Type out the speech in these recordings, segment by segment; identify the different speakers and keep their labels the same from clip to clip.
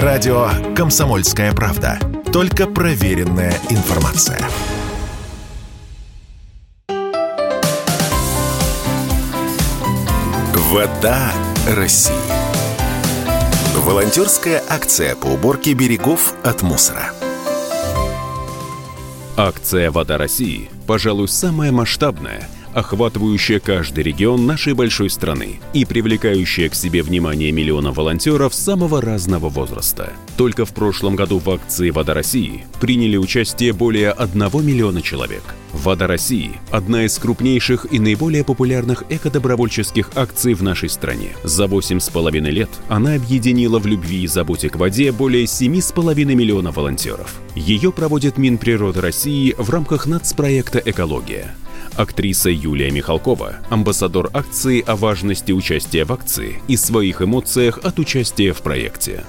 Speaker 1: Радио «Комсомольская правда». Только проверенная информация. Вода России. Волонтерская акция по уборке берегов от мусора.
Speaker 2: Акция «Вода России», пожалуй, самая масштабная – охватывающая каждый регион нашей большой страны и привлекающая к себе внимание миллиона волонтеров самого разного возраста. Только в прошлом году в акции «Вода России» приняли участие более 1 миллиона человек. «Вода России» – одна из крупнейших и наиболее популярных экодобровольческих акций в нашей стране. За 8,5 лет она объединила в любви и заботе к воде более 7,5 миллиона волонтеров. Ее проводит Минприроды России в рамках нацпроекта «Экология». Актриса Юлия Михалкова, амбассадор акции о важности участия в акции и своих эмоциях от участия в проекте.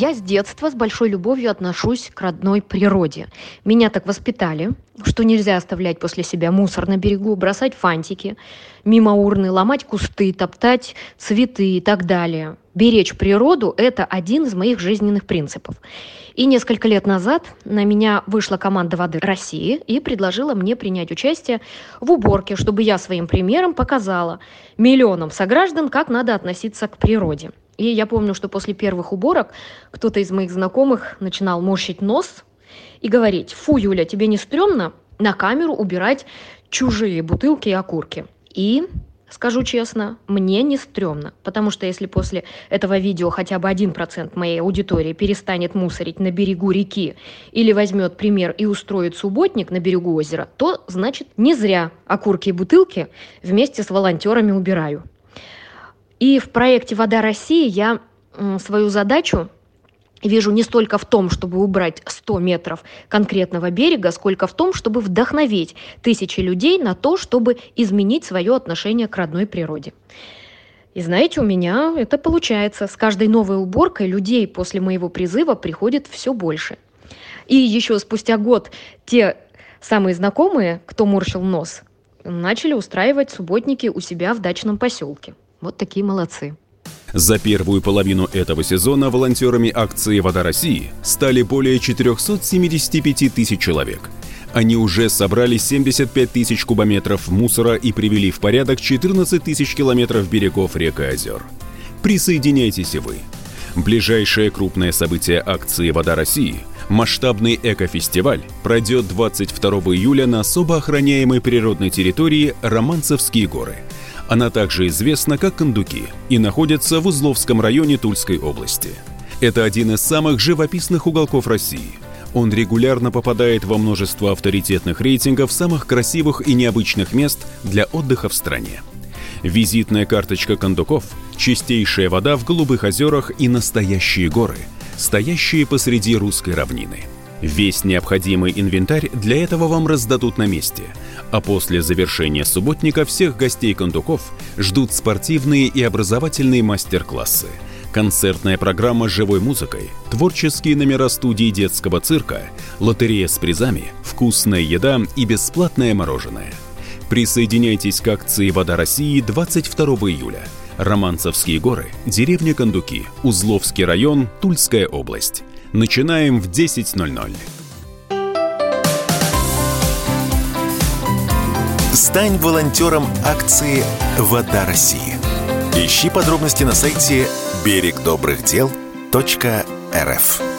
Speaker 3: Я с детства с большой любовью отношусь к родной природе. Меня так воспитали, что нельзя оставлять после себя мусор на берегу, бросать фантики мимо урны, ломать кусты, топтать цветы и так далее. Беречь природу – это один из моих жизненных принципов. И несколько лет назад на меня вышла команда «Воды России» и предложила мне принять участие в уборке, чтобы я своим примером показала миллионам сограждан, как надо относиться к природе. И я помню, что после первых уборок кто-то из моих знакомых начинал морщить нос и говорить, фу, Юля, тебе не стрёмно на камеру убирать чужие бутылки и окурки? И Скажу честно, мне не стрёмно, потому что если после этого видео хотя бы один процент моей аудитории перестанет мусорить на берегу реки или возьмет пример и устроит субботник на берегу озера, то, значит, не зря окурки и бутылки вместе с волонтерами убираю. И в проекте «Вода России» я свою задачу вижу не столько в том, чтобы убрать 100 метров конкретного берега, сколько в том, чтобы вдохновить тысячи людей на то, чтобы изменить свое отношение к родной природе. И знаете, у меня это получается. С каждой новой уборкой людей после моего призыва приходит все больше. И еще спустя год те самые знакомые, кто морщил нос, начали устраивать субботники у себя в дачном поселке. Вот такие молодцы.
Speaker 2: За первую половину этого сезона волонтерами акции «Вода России» стали более 475 тысяч человек. Они уже собрали 75 тысяч кубометров мусора и привели в порядок 14 тысяч километров берегов рек и озер. Присоединяйтесь и вы. Ближайшее крупное событие акции «Вода России» Масштабный экофестиваль пройдет 22 июля на особо охраняемой природной территории Романцевские горы – она также известна как Кондуки и находится в Узловском районе Тульской области. Это один из самых живописных уголков России. Он регулярно попадает во множество авторитетных рейтингов самых красивых и необычных мест для отдыха в стране. Визитная карточка кондуков – чистейшая вода в голубых озерах и настоящие горы, стоящие посреди русской равнины – Весь необходимый инвентарь для этого вам раздадут на месте, а после завершения субботника всех гостей кондуков ждут спортивные и образовательные мастер-классы, концертная программа с живой музыкой, творческие номера студии детского цирка, лотерея с призами, вкусная еда и бесплатное мороженое. Присоединяйтесь к акции «Вода России» 22 июля. Романцевские горы, деревня Кондуки, Узловский район, Тульская область. Начинаем в 10.00.
Speaker 1: Стань волонтером акции «Вода России». Ищи подробности на сайте берегдобрыхдел.рф.